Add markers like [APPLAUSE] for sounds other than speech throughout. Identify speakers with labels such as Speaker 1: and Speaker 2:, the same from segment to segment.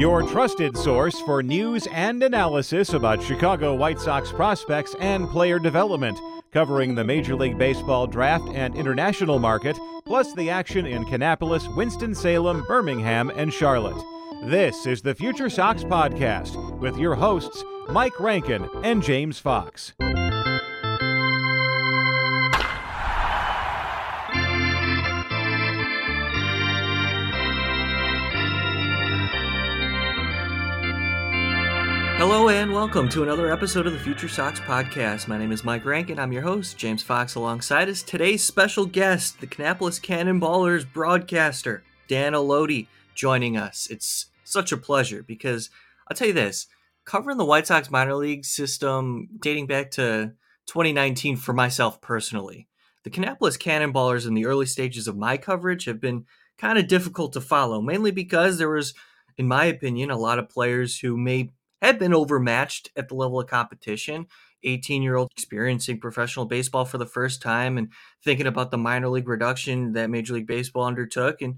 Speaker 1: your trusted source for news and analysis about Chicago White Sox prospects and player development, covering the Major League Baseball draft and international market, plus the action in Kannapolis, Winston-Salem, Birmingham, and Charlotte. This is the Future Sox Podcast with your hosts, Mike Rankin and James Fox.
Speaker 2: Hello and welcome to another episode of the Future Sox podcast. My name is Mike Rankin. I'm your host, James Fox. Alongside us, today's special guest, the Kannapolis Cannonballers broadcaster, Dan Helotie, joining us. It's such a pleasure because I'll tell you this covering the White Sox minor league system dating back to 2019 for myself personally, the Kannapolis Cannonballers in the early stages of my coverage have been kind of difficult to follow, mainly because there was, in my opinion, a lot of players who may had been overmatched at the level of competition. 18 year old experiencing professional baseball for the first time and thinking about the minor league reduction that Major League Baseball undertook. And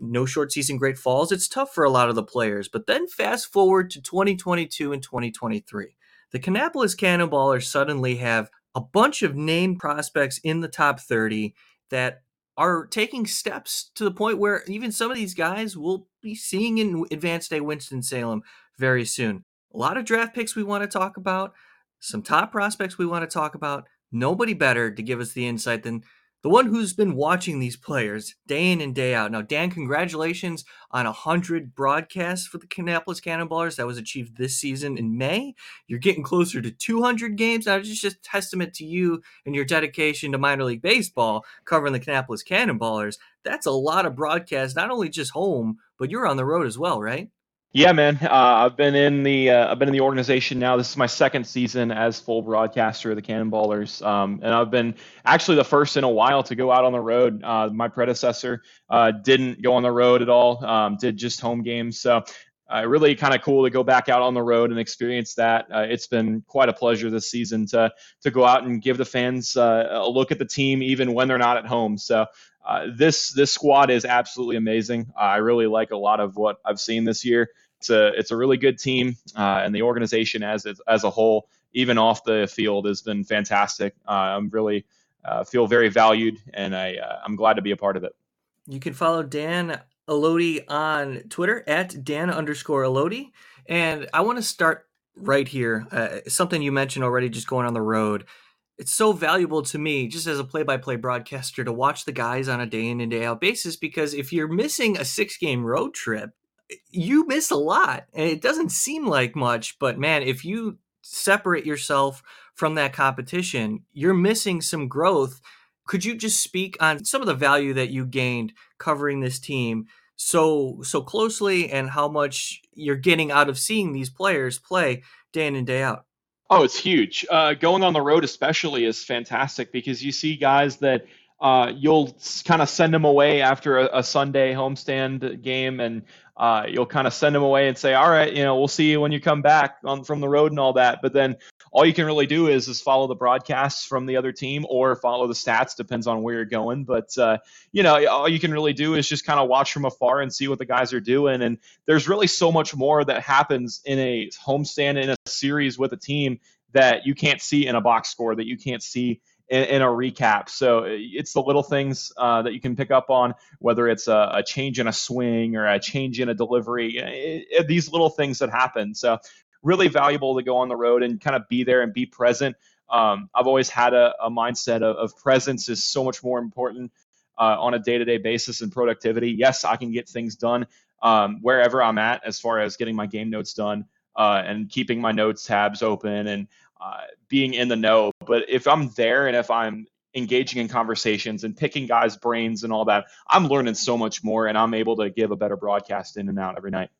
Speaker 2: no short season great falls. It's tough for a lot of the players. But then fast forward to 2022 and 2023. The Kannapolis Cannonballers suddenly have a bunch of named prospects in the top 30 that are taking steps to the point where even some of these guys will be seeing in advanced day Winston-Salem very soon. A lot of draft picks we want to talk about, some top prospects we want to talk about. Nobody better to give us the insight than the one who's been watching these players day in and day out. Now, Dan, congratulations on 100 broadcasts for the Kannapolis Cannonballers. That was achieved this season in May. You're getting closer to 200 games. Now, it's just testament to you and your dedication to minor league baseball covering the Kannapolis Cannonballers. That's a lot of broadcasts, not only just home, but you're on the road as well, right?
Speaker 3: Yeah, man. Uh, I've been in the uh, I've been in the organization now. This is my second season as full broadcaster of the Cannonballers, um, and I've been actually the first in a while to go out on the road. Uh, my predecessor uh, didn't go on the road at all; um, did just home games. So, uh, really kind of cool to go back out on the road and experience that. Uh, it's been quite a pleasure this season to to go out and give the fans a look at the team, even when they're not at home. So. Uh, this this squad is absolutely amazing. Uh, I really like a lot of what I've seen this year. It's a it's a really good team, uh, and the organization as as a whole, even off the field, has been fantastic. Uh, I'm really uh, feel very valued, and I I'm glad to be a part of it.
Speaker 2: You can follow Dan Helotie on Twitter at Dan underscore Helotie, and I want to start right here. something you mentioned already, just going on the road it's so valuable to me just as a play-by-play broadcaster to watch the guys on a day in and day out basis because if you're missing a six game road trip you miss a lot and it doesn't seem like much but man if you separate yourself from that competition you're missing some growth. Could you just speak on some of the value that you gained covering this team so so closely and how much you're getting out of seeing these players play day in and day out
Speaker 3: Oh, it's huge. Uh, going on the road, especially, is fantastic because you see guys that uh, you'll kind of send them away after a, a Sunday homestand game, and uh, you'll kind of send them away and say, "All right, you know, we'll see you when you come back on from the road and all that." But then all you can really do is is follow the broadcasts from the other team or follow the stats depends on where you're going but uh, you know all you can really do is just kind of watch from afar and see what the guys are doing and there's really so much more that happens in a homestand in a series with a team that you can't see in a box score that you can't see in, a recap. So it's the little things uh, that you can pick up on, whether it's a, a, change in a swing or a change in a delivery. It, it, these little things that happen. So really valuable to go on the road and kind of be there and be present. Um, I've always had a, a mindset of, of, presence is so much more important uh, on a day-to-day basis and productivity. Yes, I can get things done um, wherever I'm at as far as getting my game notes done uh, and keeping my notes tabs open and uh, being in the know. But if I'm there and if I'm engaging in conversations and picking guys' brains and all that, I'm learning so much more and I'm able to give a better broadcast in and out every night.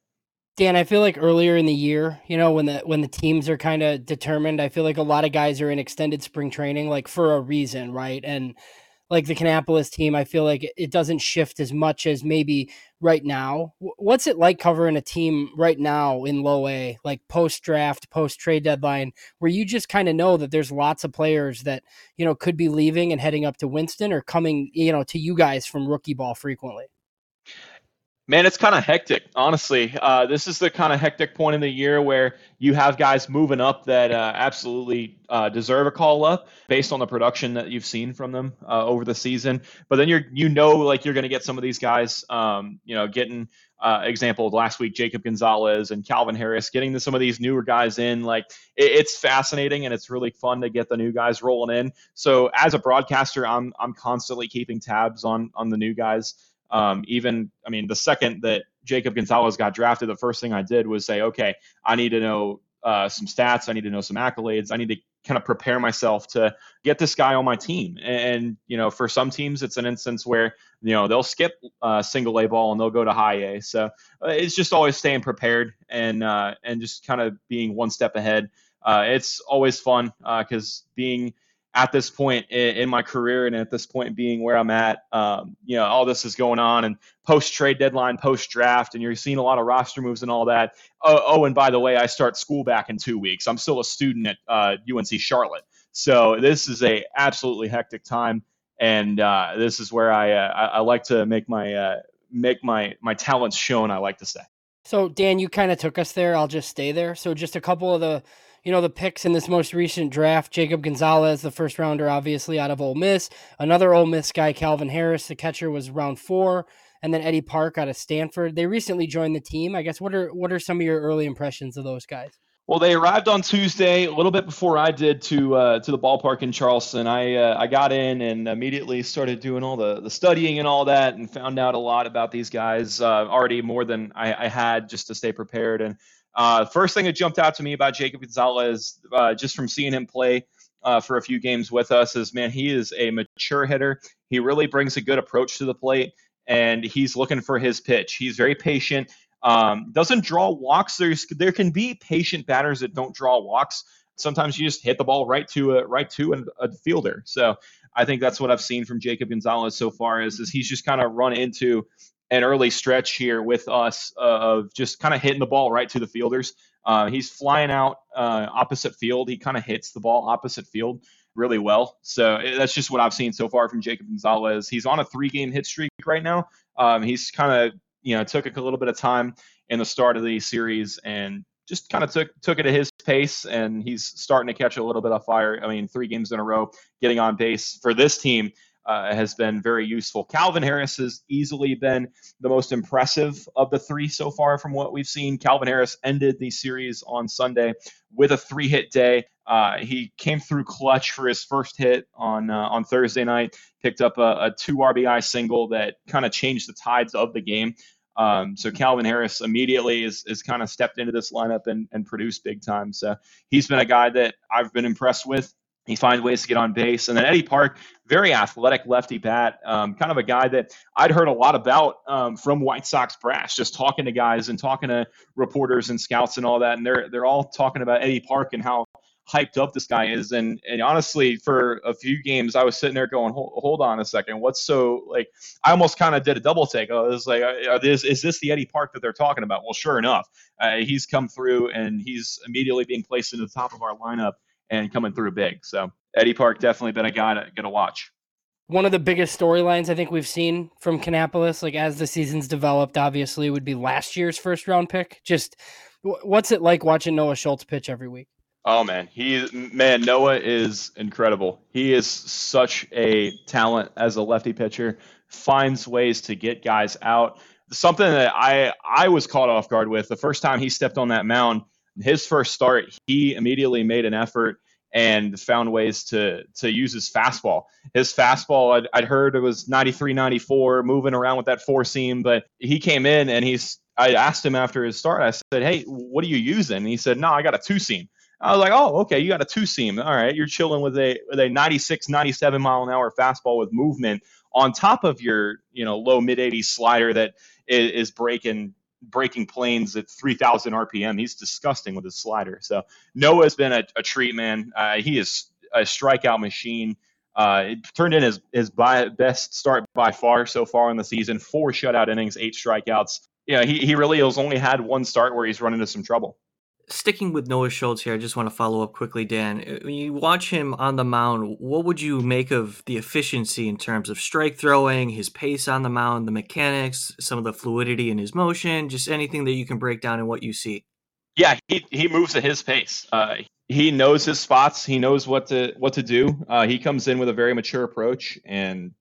Speaker 4: Dan, I feel like earlier in the year, you know, when the when the teams are kind of determined, I feel like a lot of guys are in extended spring training, like for a reason, right? And like the Kannapolis team, I feel like it doesn't shift as much as maybe right now. What's it like covering a team right now in low A, like post draft, post trade deadline, where you just kind of know that there's lots of players that, you know, could be leaving and heading up to Winston or coming, you know, to you guys from rookie ball frequently?
Speaker 3: Man, it's kind of hectic, honestly. Uh, this is the kind of hectic point in the year where you have guys moving up that uh, absolutely uh, deserve a call up based on the production that you've seen from them uh, over the season. But then you're you know like you're going to get some of these guys, um, you know, getting uh, example last week, Jacob Gonzalez and Calvin Harris, getting some of these newer guys in. Like it, it's fascinating and it's really fun to get the new guys rolling in. So as a broadcaster, I'm I'm constantly keeping tabs on on the new guys. Um, even, I mean, the second that Jacob Gonzalez got drafted, the first thing I did was say, okay, I need to know uh, some stats. I need to know some accolades. I need to kind of prepare myself to get this guy on my team. And, you know, for some teams, it's an instance where, you know, they'll skip uh, single A ball and they'll go to high A. So uh, it's just always staying prepared and, uh, and just kind of being one step ahead. Uh, it's always fun because uh, being – at this point in, in, my career and at this point being where I'm at, um, you know, all this is going on and post trade deadline, post draft, and you're seeing a lot of roster moves and all that. Oh, oh, and by the way, I start school back in two weeks. I'm still a student at uh, UNC Charlotte, so this is a absolutely hectic time, and uh, this is where I, uh, I, I like to make my uh, make my my talents shown. I like to say.
Speaker 4: So Dan, you kind of took us there. I'll just stay there. So just a couple of the you know, the picks in this most recent draft, Jacob Gonzalez, the first rounder, obviously out of Ole Miss. Another Ole Miss guy, Calvin Harris, the catcher was round four, and then Eddie Park out of Stanford. They recently joined the team. I guess what are what are some of your early impressions of those guys?
Speaker 3: Well, they arrived on Tuesday, a little bit before I did to uh, to the ballpark in Charleston. I uh, I got in and immediately started doing all the the studying and all that, and found out a lot about these guys uh, already more than I, I had just to stay prepared. And uh, first thing that jumped out to me about Jacob Gonzalez, uh, just from seeing him play uh, for a few games with us, is man, he is a mature hitter. He really brings a good approach to the plate, and he's looking for his pitch. He's very patient. Um, doesn't draw walks. There's there can be patient batters that don't draw walks. Sometimes you just hit the ball right to a right to a, a fielder. So I think that's what I've seen from Jacob Gonzalez so far. Is is he's just kind of run into an early stretch here with us of just kind of hitting the ball right to the fielders. Uh, he's flying out uh, opposite field. He kind of hits the ball opposite field really well. So eh, that's just what I've seen so far from Jacob Gonzalez. He's on a three-game hit streak right now. Um, he's kind of you know took a little bit of time in the start of the series and just kind of took took it at his pace, and he's starting to catch a little bit of fire. I mean, three games in a row, getting on base for this team uh, has been very useful. Calvin Harris has easily been the most impressive of the three so far from what we've seen. Calvin Harris ended the series on Sunday with a three hit day. Uh, he came through clutch for his first hit on uh, on Thursday night, picked up a, a two RBI single that kind of changed the tides of the game. Um, so Calvin Harris immediately is, is kind of stepped into this lineup and, and produced big time. So he's been a guy that I've been impressed with. He finds ways to get on base. And then Eddie Park, very athletic lefty bat, um, kind of a guy that I'd heard a lot about um, from White Sox brass, just talking to guys and talking to reporters and scouts and all that. And they're they're all talking about Eddie Park and how hyped up this guy is. And and honestly, for a few games, I was sitting there going, hold, hold on a second, what's so like? I almost kind of did a double take. I was like, is is this the Eddie Park that they're talking about? Well, sure enough, uh, he's come through and he's immediately being placed into the top of our lineup and coming through big. So Eddie Park definitely been a guy to get a watch.
Speaker 4: One of the biggest storylines I think we've seen from Kannapolis, like as the season's developed, obviously would be last year's first round pick. Just what's it like watching Noah Schultz pitch every week?
Speaker 3: Oh man, he man Noah is incredible. He is such a talent as a lefty pitcher. Finds ways to get guys out. Something that I I was caught off guard with the first time he stepped on that mound his first start, he immediately made an effort and found ways to to use his fastball. His fastball, I'd, I'd heard it was 93, 94, moving around with that four seam, but he came in and he's. I asked him after his start. I said, "Hey, what are you using?" And he said, "No, I got a two seam." I was like, "Oh, okay, you got a two seam. All right, you're chilling with a with a 96, 97 mile an hour fastball with movement on top of your you know low mid 80s slider that is, is breaking breaking planes at 3,000 RPM. He's disgusting with his slider. So Noah's been a, a treat, man. Uh, he is a strikeout machine. Uh, it turned in his his by, best start by far so far in the season. Four shutout innings, eight strikeouts. Yeah, he, he really has only had one start where he's run into some trouble.
Speaker 2: Sticking with Noah Schultz here, I just want to follow up quickly, Dan. Uh, when you watch him on the mound, what would you make of the efficiency in terms of strike throwing, his pace on the mound, the mechanics, some of the fluidity in his motion, just anything that you can break down in what you see?
Speaker 3: Yeah, he, he moves at his pace. Uh, he knows his spots. He knows what to what to do. Uh, he comes in with a very mature approach and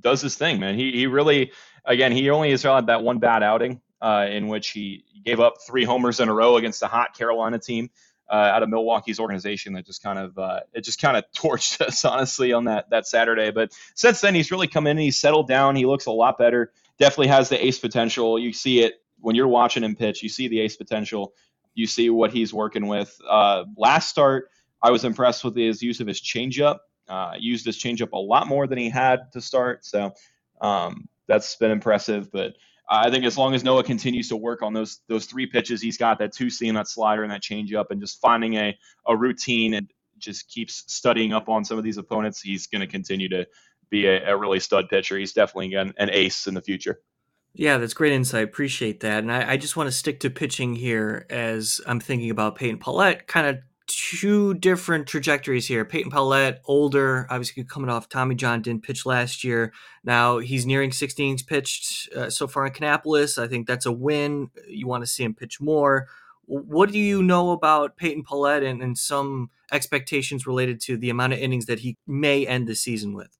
Speaker 3: does his thing, man. He he really again he only has had that one bad outing uh, in which he gave up three homers in a row against a hot Carolina team uh, out of Milwaukee's organization that just kind of uh, it just kind of [LAUGHS] torched us honestly on that that Saturday. But since then he's really come in and he's settled down. He looks a lot better. Definitely has the ace potential. You see it when you're watching him pitch. You see the ace potential. You see what he's working with. Uh, last start, I was impressed with his use of his changeup. Uh, used his changeup a lot more than he had to start, so um, that's been impressive. But I think as long as Noah continues to work on those those three pitches he's got, that two seam, that slider, and that changeup, and just finding a a routine and just keeps studying up on some of these opponents, he's going to continue to be a, a, really stud pitcher. He's definitely an, an ace in the future.
Speaker 2: Yeah, that's great insight. Appreciate that. And I, I, just want to stick to pitching here as I'm thinking about Peyton Pallette, kind of two different trajectories here. Peyton Pallette, older, obviously coming off Tommy John, didn't pitch last year. Now he's nearing 16 innings pitched uh, so far in Kannapolis. I think that's a win. You want to see him pitch more. What do you know about Peyton Pallette and, and some expectations related to the amount of innings that he may end the season with?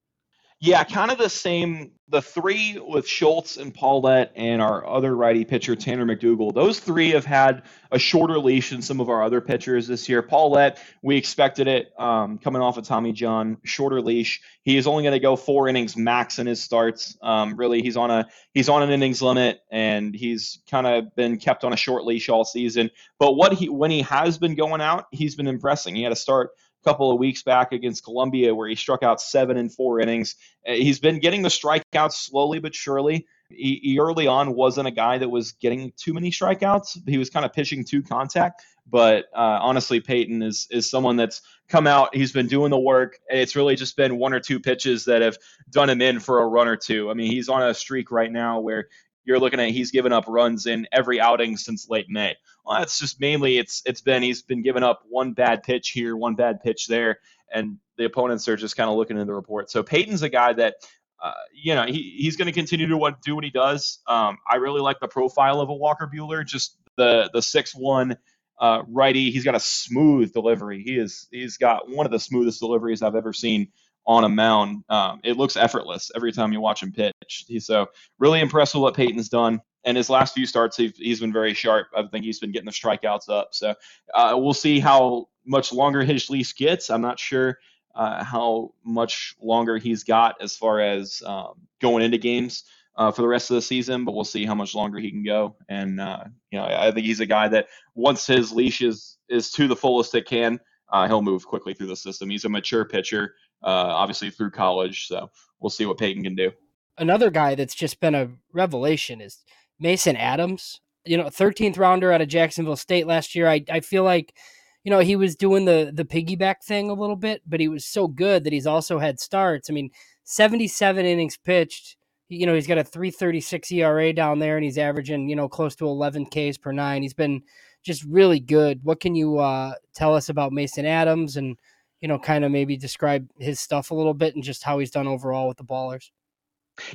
Speaker 3: Yeah, kind of the same. The three with Schultz and Pallette and our other righty pitcher Tanner McDougal. Those three have had a shorter leash than some of our other pitchers this year. Pallette, we expected it um, coming off of Tommy John, shorter leash. He is only going to go four innings max in his starts. Um, really, he's on a he's on an innings limit, and he's kind of been kept on a short leash all season. But what he when he has been going out, he's been impressing. He had a start couple of weeks back against Columbia where he struck out seven in four innings. Uh, he's been getting the strikeouts slowly but surely. He, he, early on wasn't a guy that was getting too many strikeouts. He was kind of pitching to contact. But uh, honestly, Peyton is is someone that's come out. He's been doing the work. It's really just been one or two pitches that have done him in for a run or two. I mean, he's on a streak right now where you're looking at he's given up runs in every outing since late May. Well, that's just mainly it's it's been he's been giving up one bad pitch here, one bad pitch there, and the opponents are just kind of looking in the report. So Peyton's a guy that. Uh, you know he, he's going to continue to what, do what he does. Um, I really like the profile of a Walker Buehler, just the the six one uh, righty. He's got a smooth delivery. He is he's got one of the smoothest deliveries I've ever seen on a mound. Um, it looks effortless every time you watch him pitch. He's so really impressed with what Peyton's done. And his last few starts, he's been very sharp. I think he's been getting the strikeouts up. So uh, we'll see how much longer his lease gets. I'm not sure uh, how much longer he's got as far as um, going into games uh, for the rest of the season, but we'll see how much longer he can go. And uh, you know, I think he's a guy that once his leash is is to the fullest it can, uh, he'll move quickly through the system. He's a mature pitcher obviously through college. So we'll see what Peyton can do.
Speaker 4: Another guy that's just been a revelation is Mason Adams. You know, 13th rounder out of Jacksonville State last year. I, I feel like, you know, he was doing the the piggyback thing a little bit, but he was so good that he's also had starts. I mean, 77 innings pitched. You know, he's got a 336 ERA down there and he's averaging, you know, close to 11 Ks per nine. He's been just really good. What can you uh, tell us about Mason Adams and you know, kind of maybe describe his stuff a little bit and just how he's done overall with the ballers.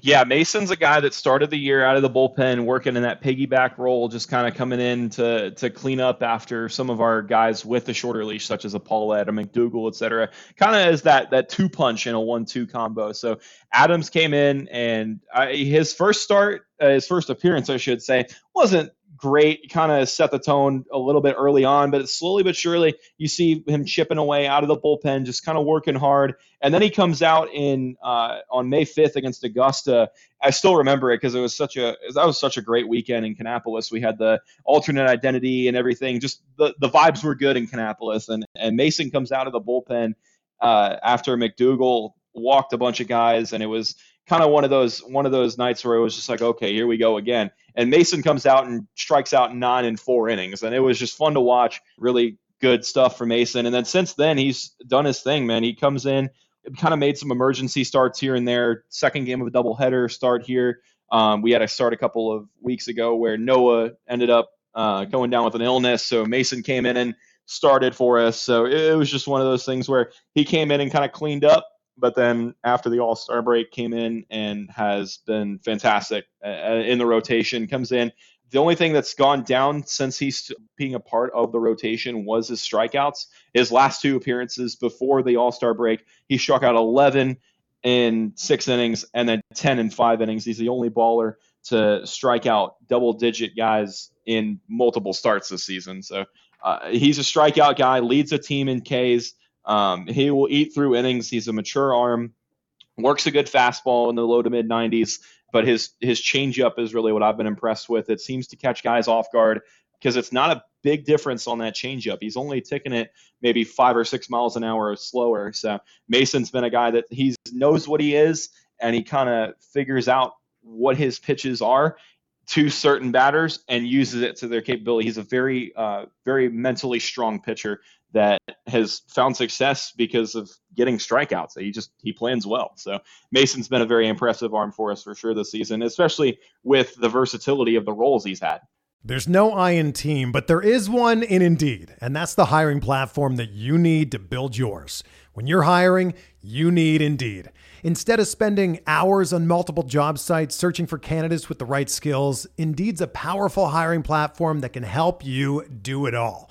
Speaker 3: Yeah, Mason's a guy that started the year out of the bullpen, working in that piggyback role, just kind of coming in to to clean up after some of our guys with the shorter leash, such as a Pallette, a McDougal, et cetera. Kind of as that that two punch in a one-two combo. So Adams came in, and I, his first start, uh, his first appearance, I should say, wasn't great. Kind of set the tone a little bit early on, but slowly but surely you see him chipping away out of the bullpen, just kind of working hard. And then he comes out in uh, on May 5th against Augusta. I still remember it because it was such a that was such a great weekend in Kannapolis. We had the alternate identity and everything. Just the the vibes were good in Kannapolis, And and Mason comes out of the bullpen uh, after McDougal walked a bunch of guys, and it was kind of one of those one of those nights where it was just like, okay, here we go again. And Mason comes out and strikes out nine in four innings, and it was just fun to watch. Really good stuff for Mason. And then since then, he's done his thing, man. He comes in, kind of made some emergency starts here and there. Second game of a doubleheader start here. Um, we had a start a couple of weeks ago where Noah ended up uh, going down with an illness. So Mason came in and started for us. So it, was just one of those things where he came in and kind of cleaned up. But then after the All Star break, came in and has been fantastic uh, uh, in the rotation. Comes in. The only thing that's gone down since he's being a part of the rotation was his strikeouts. His last two appearances before the All Star break, he struck out 11 in six innings and then 10 in five innings. He's the only baller to strike out double digit guys in multiple starts this season. So uh, he's a strikeout guy, leads a team in Ks. Um, he will eat through innings. He's a mature arm, works a good fastball in the low to mid 90s, but his his changeup is really what I've been impressed with. It seems to catch guys off guard because it's not a big difference on that changeup. He's only ticking it maybe five or six miles an hour or slower. So Mason's been a guy that he knows what he is and he kind of figures out what his pitches are to certain batters and uses it to their capability. He's a very, uh, very mentally strong pitcher that has found success because of getting strikeouts. He just he plans well. So Mason's been a very impressive arm for us for sure this season, especially with the versatility of the roles he's had.
Speaker 5: There's no I in team, but there is one in Indeed, and that's the hiring platform that you need to build yours. When you're hiring, you need Indeed. Instead of spending hours on multiple job sites searching for candidates with the right skills, Indeed's a powerful hiring platform that can help you do it all.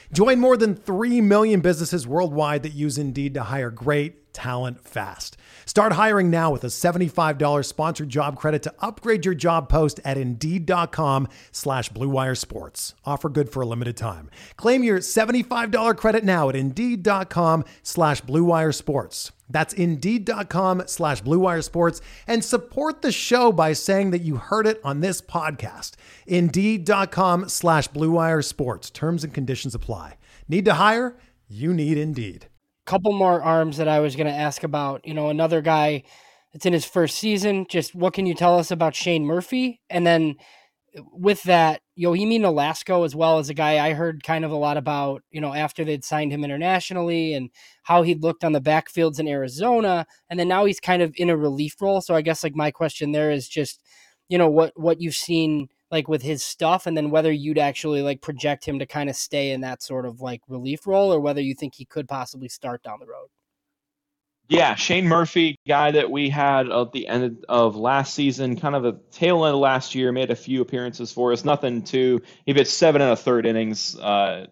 Speaker 5: Join more than 3 million businesses worldwide that use Indeed to hire great talent fast. Start hiring now with a $75 sponsored job credit to upgrade your job post at Indeed.com slash BlueWire Sports. Offer good for a limited time. Claim your $75 credit now at Indeed.com slash BlueWire Sports. That's Indeed.com slash BlueWire Sports and support the show by saying that you heard it on this podcast. Indeed.com slash BlueWire Sports. Terms and conditions apply. Need to hire? You need Indeed
Speaker 4: couple more arms that I was going to ask about. You know, another guy that's in his first season. Just what can you tell us about Shane Murphy? And then with that, Yohemy Nolasco as well as a guy I heard kind of a lot about, you know, after they'd signed him internationally and how he looked on the backfields in Arizona. And then now he's kind of in a relief role. So I guess like my question there is just, you know, what what you've seen like with his stuff and then whether you'd actually like project him to kind of stay in that sort of like relief role or whether you think he could possibly start down the road.
Speaker 3: Yeah, Shane Murphy, guy that we had at the end of last season, kind of a tail end of last year, made a few appearances for us. Nothing too. He pitched seven and a third innings uh,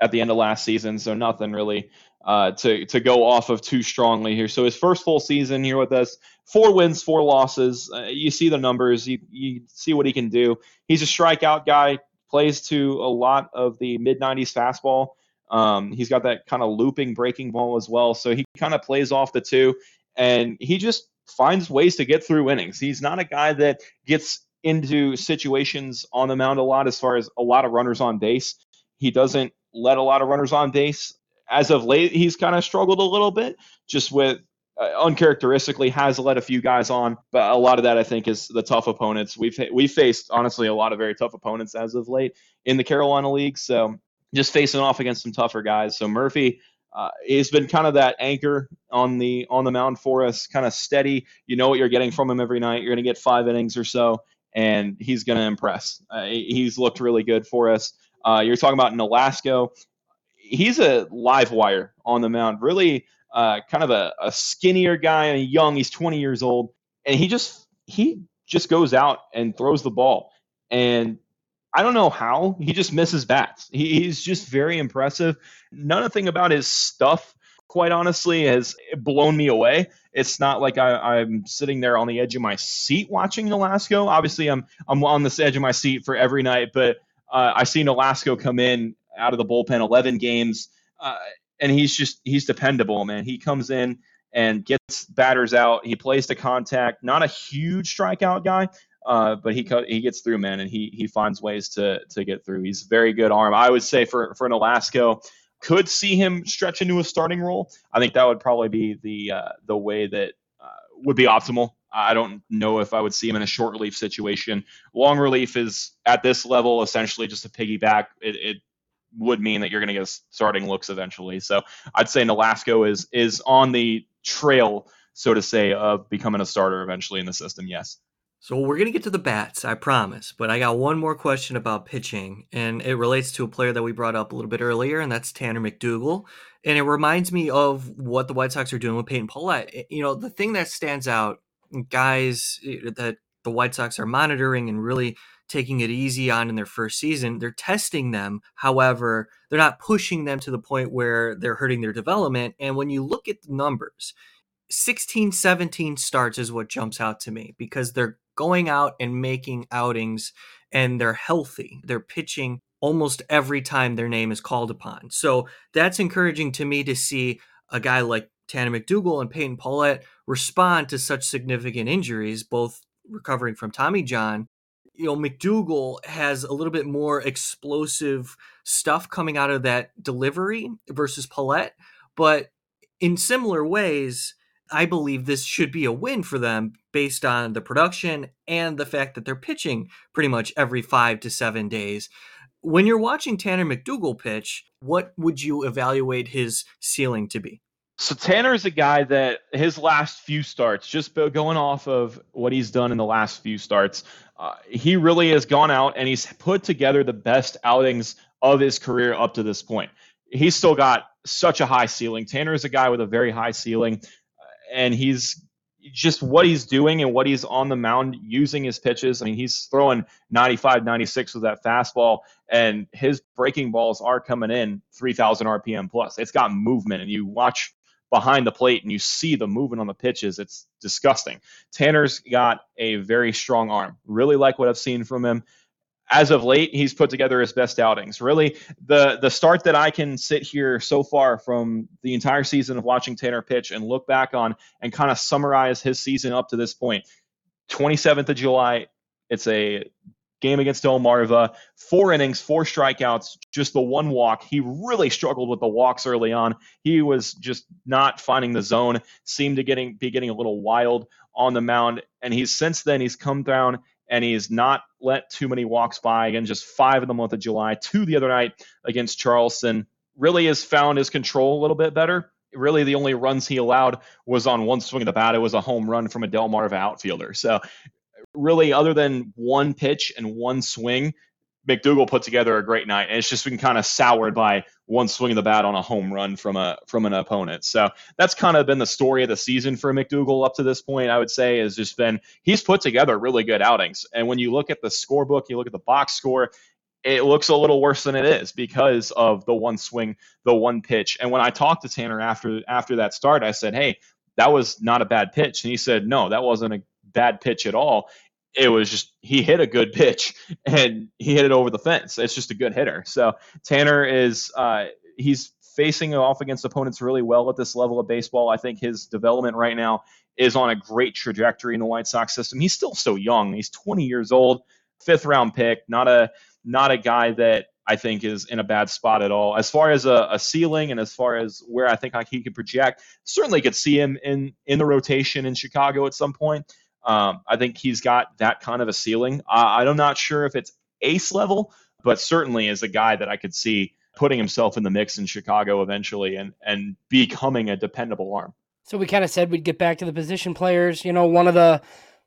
Speaker 3: at the end of last season, so nothing really uh, to to go off of too strongly here. So his first full season here with us, four wins, four losses. Uh, you see the numbers, you you see what he can do. He's a strikeout guy, plays to a lot of the mid 90s fastball. Um, he's got that kind of looping breaking ball as well, so he kind of plays off the two, and he just finds ways to get through innings. He's not a guy that gets into situations on the mound a lot as far as a lot of runners on base. He doesn't let a lot of runners on base as of late, he's kind of struggled a little bit just with uh, uncharacteristically has let a few guys on, but a lot of that I think is the tough opponents. We've we faced honestly a lot of very tough opponents as of late in the Carolina League, so just facing off against some tougher guys. So Murphy uh, has been kind of that anchor on the on the mound for us, kind of steady. You know what you're getting from him every night. You're going to get five innings or so, and he's going to impress. Uh, he's looked really good for us. Uh, you're talking about Nolasco he's a live wire on the mound. Really, uh, kind of a, a skinnier guy and young. He's 20 years old, and he just he just goes out and throws the ball. And I don't know how he just misses bats. He, he's just very impressive. Nothing about his stuff, quite honestly, has blown me away. It's not like I, am sitting there on the edge of my seat watching Nolasco. Obviously, I'm I'm on this edge of my seat for every night, but uh, I see Nolasco come in out of the bullpen, 11 games, uh, and he's just he's dependable, man. He comes in and gets batters out. He plays to contact. Not a huge strikeout guy, uh, but he he gets through, man, and he he finds ways to to get through. He's very good arm. I would say for for Nolasco, could see him stretch into a starting role. I think that would probably be the uh, the way that uh, would be optimal. I don't know if I would see him in a short relief situation. Long relief is at this level essentially just a piggyback. It, it would mean that you're going to get starting looks eventually. So I'd say Nolasco is is on the trail, so to say, of becoming a starter eventually in the system. Yes.
Speaker 2: So we're going to get to the bats, I promise. But I got one more question about pitching, and it relates to a player that we brought up a little bit earlier, and that's Tanner McDougal. And it reminds me of what the White Sox are doing with Peyton Pallette. You know, the thing that stands out, guys eh, that the White Sox are monitoring and really taking it easy on in their first season, they're testing them. However, they're not pushing them to the point where they're hurting their development. And when you look at the numbers, 16, 17 starts is what jumps out to me because they're going out and making outings and they're healthy. They're pitching almost every time their name is called upon. So that's encouraging to me to see a guy like Tanner McDougal and Peyton Pallette respond to such significant injuries, both recovering from Tommy John. You know, McDougal has a little bit more explosive stuff coming out of that delivery versus Pallette, but in similar ways, I believe this should be a win for them based on the production and the fact that they're pitching pretty much every five to seven days. When you're watching Tanner McDougal pitch, what would you evaluate his ceiling to be?
Speaker 3: So Tanner is a guy that his last few starts, just going off of what he's done in the last few starts, uh, he really has gone out and he's put together the best outings of his career up to this point. He's still got such a high ceiling. Tanner is a guy with a very high ceiling and he's just what he's doing and what he's on the mound using his pitches. I mean, he's throwing 95, 96 with that fastball, and his breaking balls are coming in 3,000 RPM plus. It's got movement, and you watch behind the plate and you see the movement on the pitches. It's disgusting. Tanner's got a very strong arm. Really like what I've seen from him as of late, he's put together his best outings. Really, the the start that I can sit here so far from the entire season of watching Tanner pitch and look back on and kind of summarize his season up to this point. 27th of July, it's a game against Delmarva, four innings, four strikeouts, just the one walk. He really struggled with the walks early on. He was just not finding the zone, seemed to getting be getting a little wild on the mound, and he's since then he's come down and he's not let too many walks by. Again, just five in the month of July, two the other night against Charleston. Really has found his control a little bit better. Really, the only runs he allowed was on one swing of the bat. It was a home run from a Delmarva outfielder. So, really, other than one pitch and one swing, McDougal put together a great night, and it's just been kind of soured by one swing of the bat on a home run from a from an opponent. So that's kind of been the story of the season for McDougal up to this point. I would say has just been he's put together really good outings, and when you look at the scorebook, you look at the box score, it looks a little worse than it is because of the one swing, the one pitch. And when I talked to Tanner after after that start, I said, "Hey, that was not a bad pitch," and he said, "No, that wasn't a bad pitch at all." it was just he hit a good pitch [LAUGHS] and he hit it over the fence. It's just a good hitter. So Tanner is uh, he's facing off against opponents really well at this level of baseball. I think his development right now is on a great trajectory in the White Sox system. He's still so young. He's 20 years old, fifth round pick, not a not a guy that I think is in a bad spot at all. As far as a, a ceiling and as far as where I think he could project, certainly could see him in in the rotation in Chicago at some point. Um, I think he's got that kind of a ceiling. I, I'm not sure if it's ace level, but certainly is a guy that I could see putting himself in the mix in Chicago eventually and and becoming a dependable arm.
Speaker 4: So we kind of said we'd get back to the position players. You know, one of the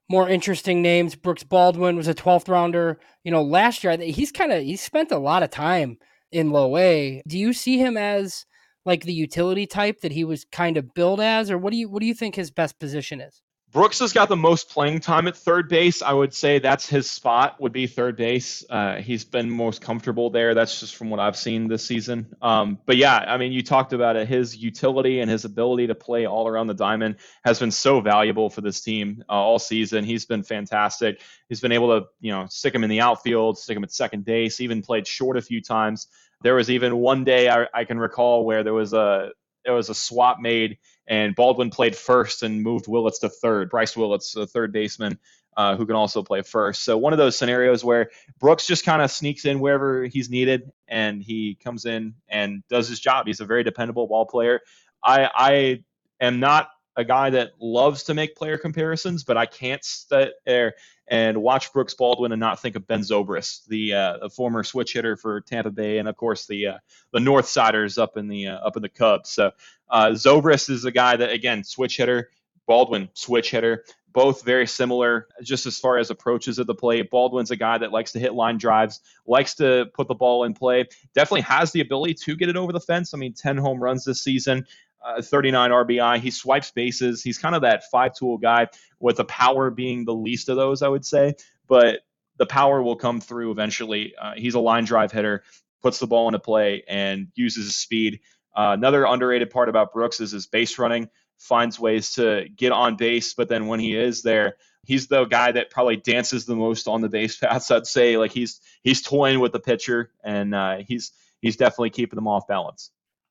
Speaker 4: more interesting names, Brooks Baldwin, was a 12th rounder. You know, last year he's kind of he spent a lot of time in low A. Do you see him as like the utility type that he was kind of billed as, or what do you what do you think his best position is?
Speaker 3: Brooks has got the most playing time at third base. I would say that's his spot would be third base. Uh, he's been most comfortable there. That's just from what I've seen this season. Um, but yeah, I mean, you talked about it. His utility and his ability to play all around the diamond has been so valuable for this team uh, all season. He's been fantastic. He's been able to, you know, stick him in the outfield, stick him at second base, even played short a few times. There was even one day I, I can recall where there was a there was a swap made and Baldwin played first and moved Willits to third. Bryce Willits, the third baseman, uh, who can also play first. So one of those scenarios where Brooks just kind of sneaks in wherever he's needed and he comes in and does his job. He's a very dependable ball player. I, I am not a guy that loves to make player comparisons, but I can't sit there and watch Brooks Baldwin and not think of Ben Zobrist, the, uh, the former switch hitter for Tampa Bay, and of course the uh, the North Siders up in the uh, up in the Cubs. So uh, Zobrist is a guy that again switch hitter, Baldwin switch hitter, both very similar just as far as approaches of the plate. Baldwin's a guy that likes to hit line drives, likes to put the ball in play, definitely has the ability to get it over the fence. I mean, 10 home runs this season. Uh, 39 RBI. He swipes bases. He's kind of that five tool guy with the power being the least of those, I would say. But the power will come through eventually. Uh, he's a line drive hitter, puts the ball into play, and uses his speed. Uh, another underrated part about Brooks is his base running. Finds ways to get on base, but then when he is there, he's the guy that probably dances the most on the base [LAUGHS] paths. I'd say like he's he's toying with the pitcher, and uh, he's he's definitely keeping them off balance.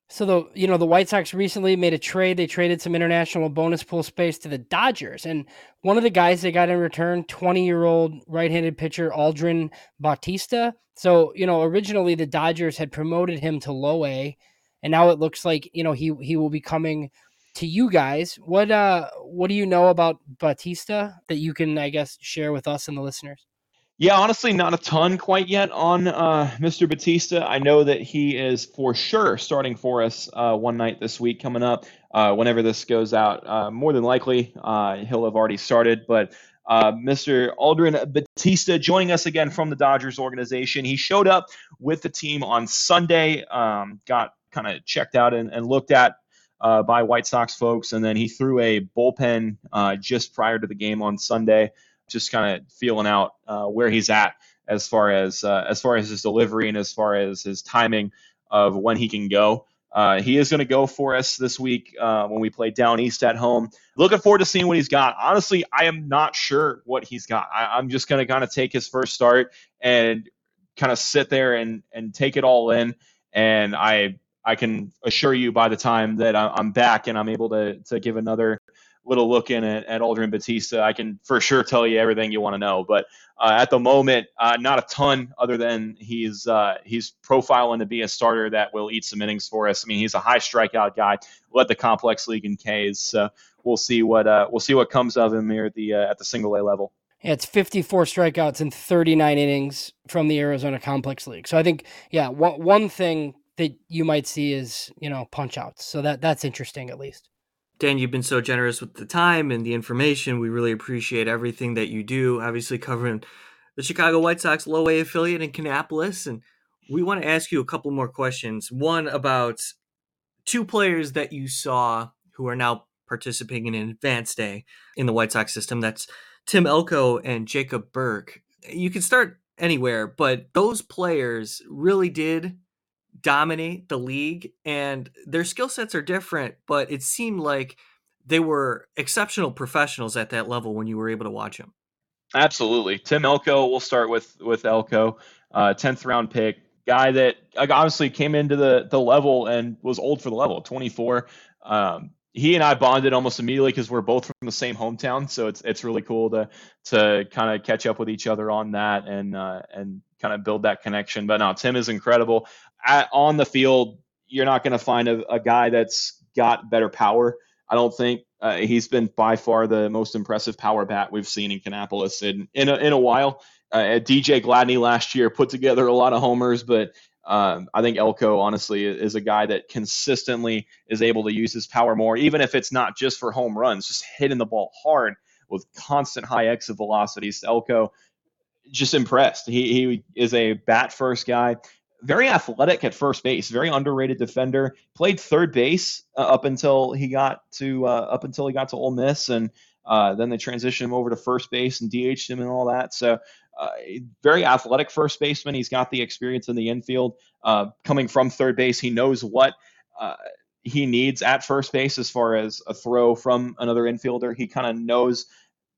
Speaker 4: So the you know the White Sox recently made a trade. They traded some international bonus pool space to the Dodgers, and one of the guys they got in return, twenty year old right handed pitcher Aldrin Batista. So you know originally the Dodgers had promoted him to low A, and now it looks like you know he he will be coming to you guys. What uh what do you know about Batista that you can I guess share with us and the listeners?
Speaker 3: Yeah, honestly, not a ton quite yet on uh, Mr. Batista. I know that he is for sure starting for us uh, one night this week coming up. Uh, whenever this goes out, uh, more than likely uh, he'll have already started. But uh, Mr. Aldrin Batista joining us again from the Dodgers organization. He showed up with the team on Sunday, um, got kind of checked out and, and looked at by White Sox folks, and then he threw a bullpen just prior to the game on Sunday just kind of feeling out uh, where he's at as far as uh, as far as his delivery and as far as his timing of when he can go. Uh, he is going to go for us this week uh, when we play down east at home. Looking forward to seeing what he's got. Honestly, I am not sure what he's got. I, am just going to kind of take his first start and kind of sit there and and take it all in. And I I can assure you by the time that I'm back and I'm able to to give another little look in at, at Aldrin Batista, I can for sure tell you everything you want to know. But uh, at the moment, uh, not a ton other than he's uh, he's profiling to be a starter that will eat some innings for us. I mean, he's a high strikeout guy, led the complex league in Ks. So we'll see what uh, we'll see what comes of him here at the uh, at the single A level.
Speaker 4: Yeah, it's 54 strikeouts in 39 innings from the Arizona Complex League. So I think, yeah, one, one thing that you might see is, you know, punch outs. So that that's interesting at least.
Speaker 2: Dan, you've been so generous with the time and the information. We really appreciate everything that you do. Obviously, covering the Chicago White Sox low A affiliate in Kannapolis. And we want to ask you a couple more questions. One about two players that you saw who are now participating in an advanced day in the White Sox system. That's Tim Elko and Jacob Burke. You can start anywhere, but those players really did dominate the league and their skill sets are different, but it seemed like they were exceptional professionals at that level when you were able to watch them.
Speaker 3: Absolutely. Tim Elko, we'll start with with Elko, uh, 10th round pick, guy that obviously came into the the level and was old for the level, 24. Um, he and I bonded almost immediately because we're both from the same hometown, so it's it's really cool to to kind of catch up with each other on that and uh, and kind of build that connection. But now Tim is incredible on the field, you're not going to find a, a, guy that's got better power. I don't think uh, he's been by far the most impressive power bat we've seen in Kannapolis in in a, in a while. Uh, DJ Gladney last year put together a lot of homers, but um, I think Elko honestly is a guy that consistently is able to use his power more, even if it's not just for home runs, just hitting the ball hard with constant high exit velocities. Elko just impressed. He he is a bat first guy very athletic at first base, very underrated defender. Played third base uh, up until he got to uh, up until he got to Ole Miss, and uh, then they transitioned him over to first base and DH'd him and all that. So uh, very athletic first baseman. He's got the experience in the infield. Uh, coming from third base, he knows what uh, he needs at first base as far as a throw from another infielder. He kind of knows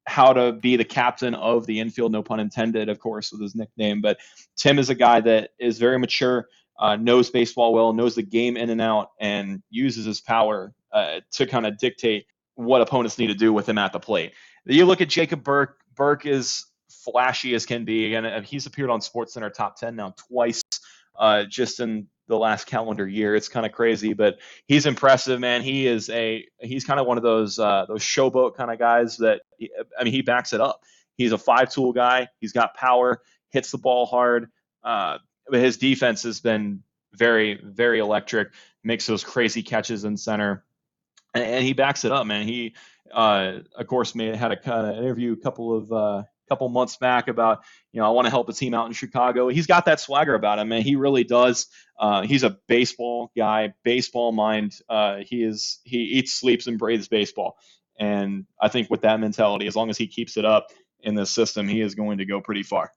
Speaker 3: how to be the captain of the infield, no pun intended, of course, with his nickname. But Tim is a guy that is very mature, uh, knows baseball well, knows the game in and out, and uses his power uh, to kind of dictate what opponents need to do with him at the plate. You look at Jacob Burke. Burke is flashy as can be, and uh, he's appeared on SportsCenter top ten now twice, uh, just in the last calendar year. It's kind of crazy, but he's impressive, man. He is a he's kind of one of those uh, those showboat kind of guys that I mean he backs it up. He's a five tool guy. He's got power, hits the ball hard. Uh, but his defense has been very very electric. Makes those crazy catches in center, and, and he backs it up, man. He uh, of course made had a uh, interview a couple of uh, couple months back about, you know, I want to help a team out in Chicago. He's got that swagger about him, and he really does. Uh, he's a baseball guy, baseball mind. Uh, he is he eats, sleeps, and breathes baseball. And I think with that mentality, as long as he keeps it up in this system, he is going to go pretty far.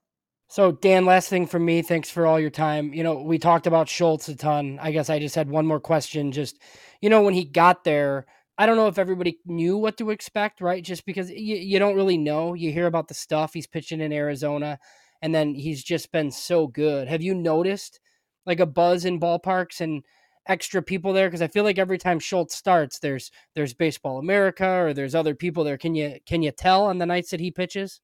Speaker 4: So, Dan, last thing from me. Thanks for all your time. You know, we talked about Schultz a ton. I guess I just had one more question. Just, you know, when he got there, I don't know if everybody knew what to expect, right? Just because you, you don't really know. You hear about the stuff he's pitching in Arizona, and then he's just been so good. Have you noticed like a buzz in ballparks and extra people there? Because I feel like every time Schultz starts, there's there's Baseball America or there's other people there. Can you can you tell on the nights that he pitches?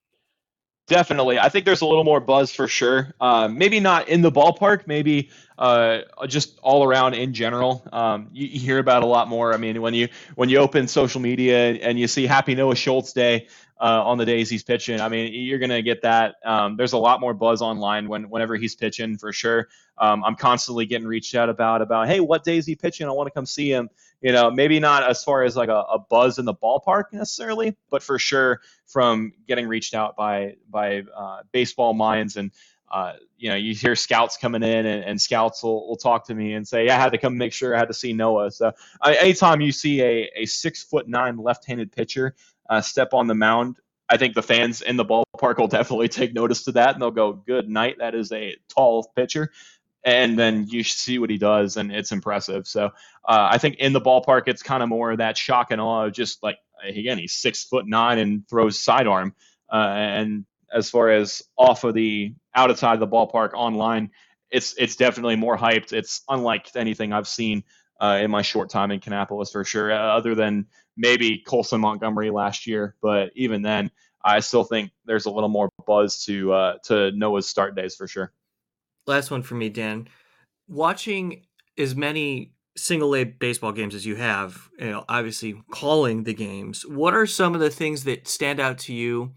Speaker 3: Definitely. I think there's a little more buzz for sure. Uh, maybe not in the ballpark, maybe uh, just all around in general. Um, you, you, hear about a lot more. I mean, when you when you open social media and you see Happy Noah Schultz Day uh, on the days he's pitching, I mean, you're gonna get that. Um, there's a lot more buzz online when whenever he's pitching for sure. Um, I'm constantly getting reached out about about hey, what day is he pitching? I want to come see him you know, maybe not as far as like a, a, buzz in the ballpark necessarily, but for sure from getting reached out by by uh, baseball minds and uh, you know, you hear scouts coming in and, and scouts will, will talk to me and say, yeah, I had to come make sure I had to see Noah. So uh, anytime you see a, a six foot nine left-handed pitcher uh, step on the mound, I think the fans in the ballpark will definitely take notice to that and they'll go, good night. That is a tall pitcher and then you see what he does, and it's impressive. So uh, I think in the ballpark, it's kind of more that shock and awe of just like again, he's six foot nine and throws sidearm. Uh, and as far as off of the outside of the ballpark online, it's it's definitely more hyped. It's unlike anything I've seen uh, in my short time in Kannapolis for sure, uh, other than maybe Colson Montgomery last year. But even then, I still think there's a little more buzz to uh, to Noah's start days for sure
Speaker 2: last one for me, Dan. Watching as many single A baseball games as you have, you know, obviously calling the games, what are some of the things that stand out to you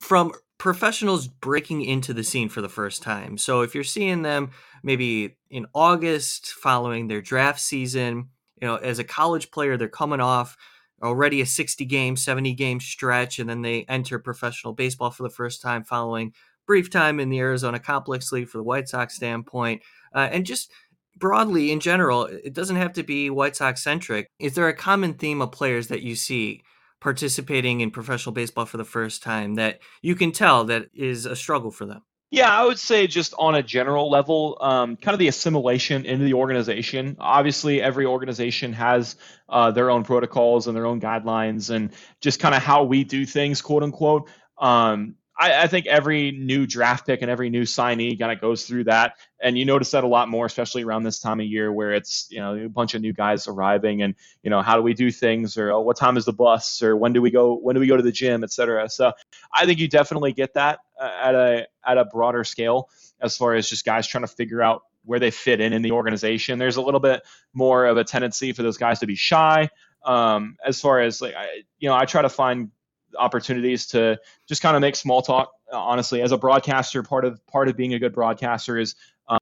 Speaker 2: from professionals breaking into the scene for the first time? So if you're seeing them maybe in August following their draft season, you know, as a college player, they're coming off already a 60 game, 70 game stretch, and then they enter professional baseball for the first time following brief time in the Arizona Complex League for the White Sox standpoint, uh, and just broadly in general, it doesn't have to be White Sox centric. Is there a common theme of players that you see participating in professional baseball for the first time that you can tell that is a struggle for them?
Speaker 3: Yeah, I would say just on a general level, um, kind of the assimilation into the organization. Obviously, every organization has uh, their own protocols and their own guidelines, and just kind of how we do things, quote unquote. Um, I, I, think every new draft pick and every new signee kind of goes through that, and you notice that a lot more, especially around this time of year where it's you know a bunch of new guys arriving, and you know how do we do things, or oh, what time is the bus, or when do we go when do we go to the gym, et cetera. So I think you definitely get that uh, at a at a broader scale as far as just guys trying to figure out where they fit in in the organization. There's a little bit more of a tendency for those guys to be shy. Um, as far as like I, you know, I try to find opportunities to just kind of make small talk. Honestly, as a broadcaster, part of part of being a good broadcaster is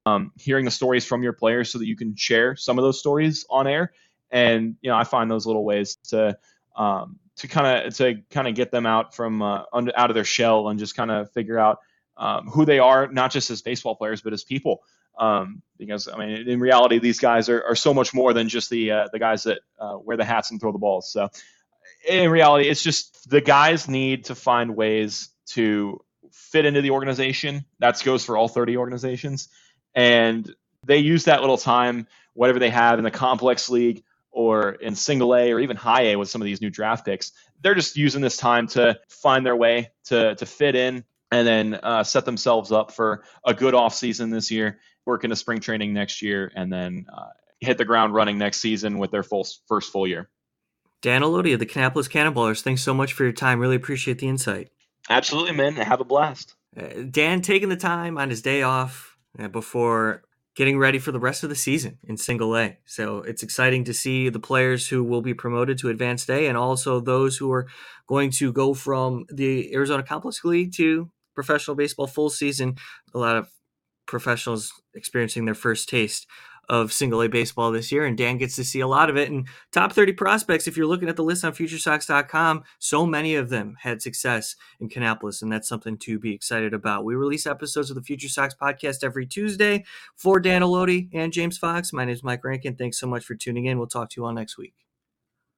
Speaker 3: um, hearing the stories from your players so that you can share some of those stories on air. And you know, I find those little ways to um, to kind of to kind of get them out from uh, under, out of their shell and just kind of figure out um, who they are, not just as baseball players, but as people. Um, because I mean, in reality, these guys are, are so much more than just the uh, the guys that uh, wear the hats and throw the balls. So in reality, it's just the guys need to find ways to fit into the organization. That goes for all 30 organizations. And they use that little time, whatever they have in the complex league or in single A or even high A with some of these new draft picks. They're just using this time to find their way to, to fit in and then uh, set themselves up for a good offseason this year, work into spring training next year, and then uh, hit the ground running next season with their full first full year.
Speaker 2: Dan Helotie of the Kannapolis Cannon Ballers, thanks so much for your time. Really appreciate the insight.
Speaker 3: Absolutely, man. Have a blast.
Speaker 2: Uh, Dan taking the time on his day off uh, before getting ready for the rest of the season in single A. So it's exciting to see the players who will be promoted to advanced A and also those who are going to go from the Arizona Complex League to professional baseball full season. A lot of professionals experiencing their first taste of single A baseball this year, and Dan gets to see a lot of it. And top 30 prospects, if you're looking at the list on FutureSox.com, so many of them had success in Kannapolis, and that's something to be excited about. We release episodes of the Future Sox podcast every Tuesday for Dan Helotie and James Fox. My name is Mike Rankin. Thanks so much for tuning in. We'll talk to you all next week.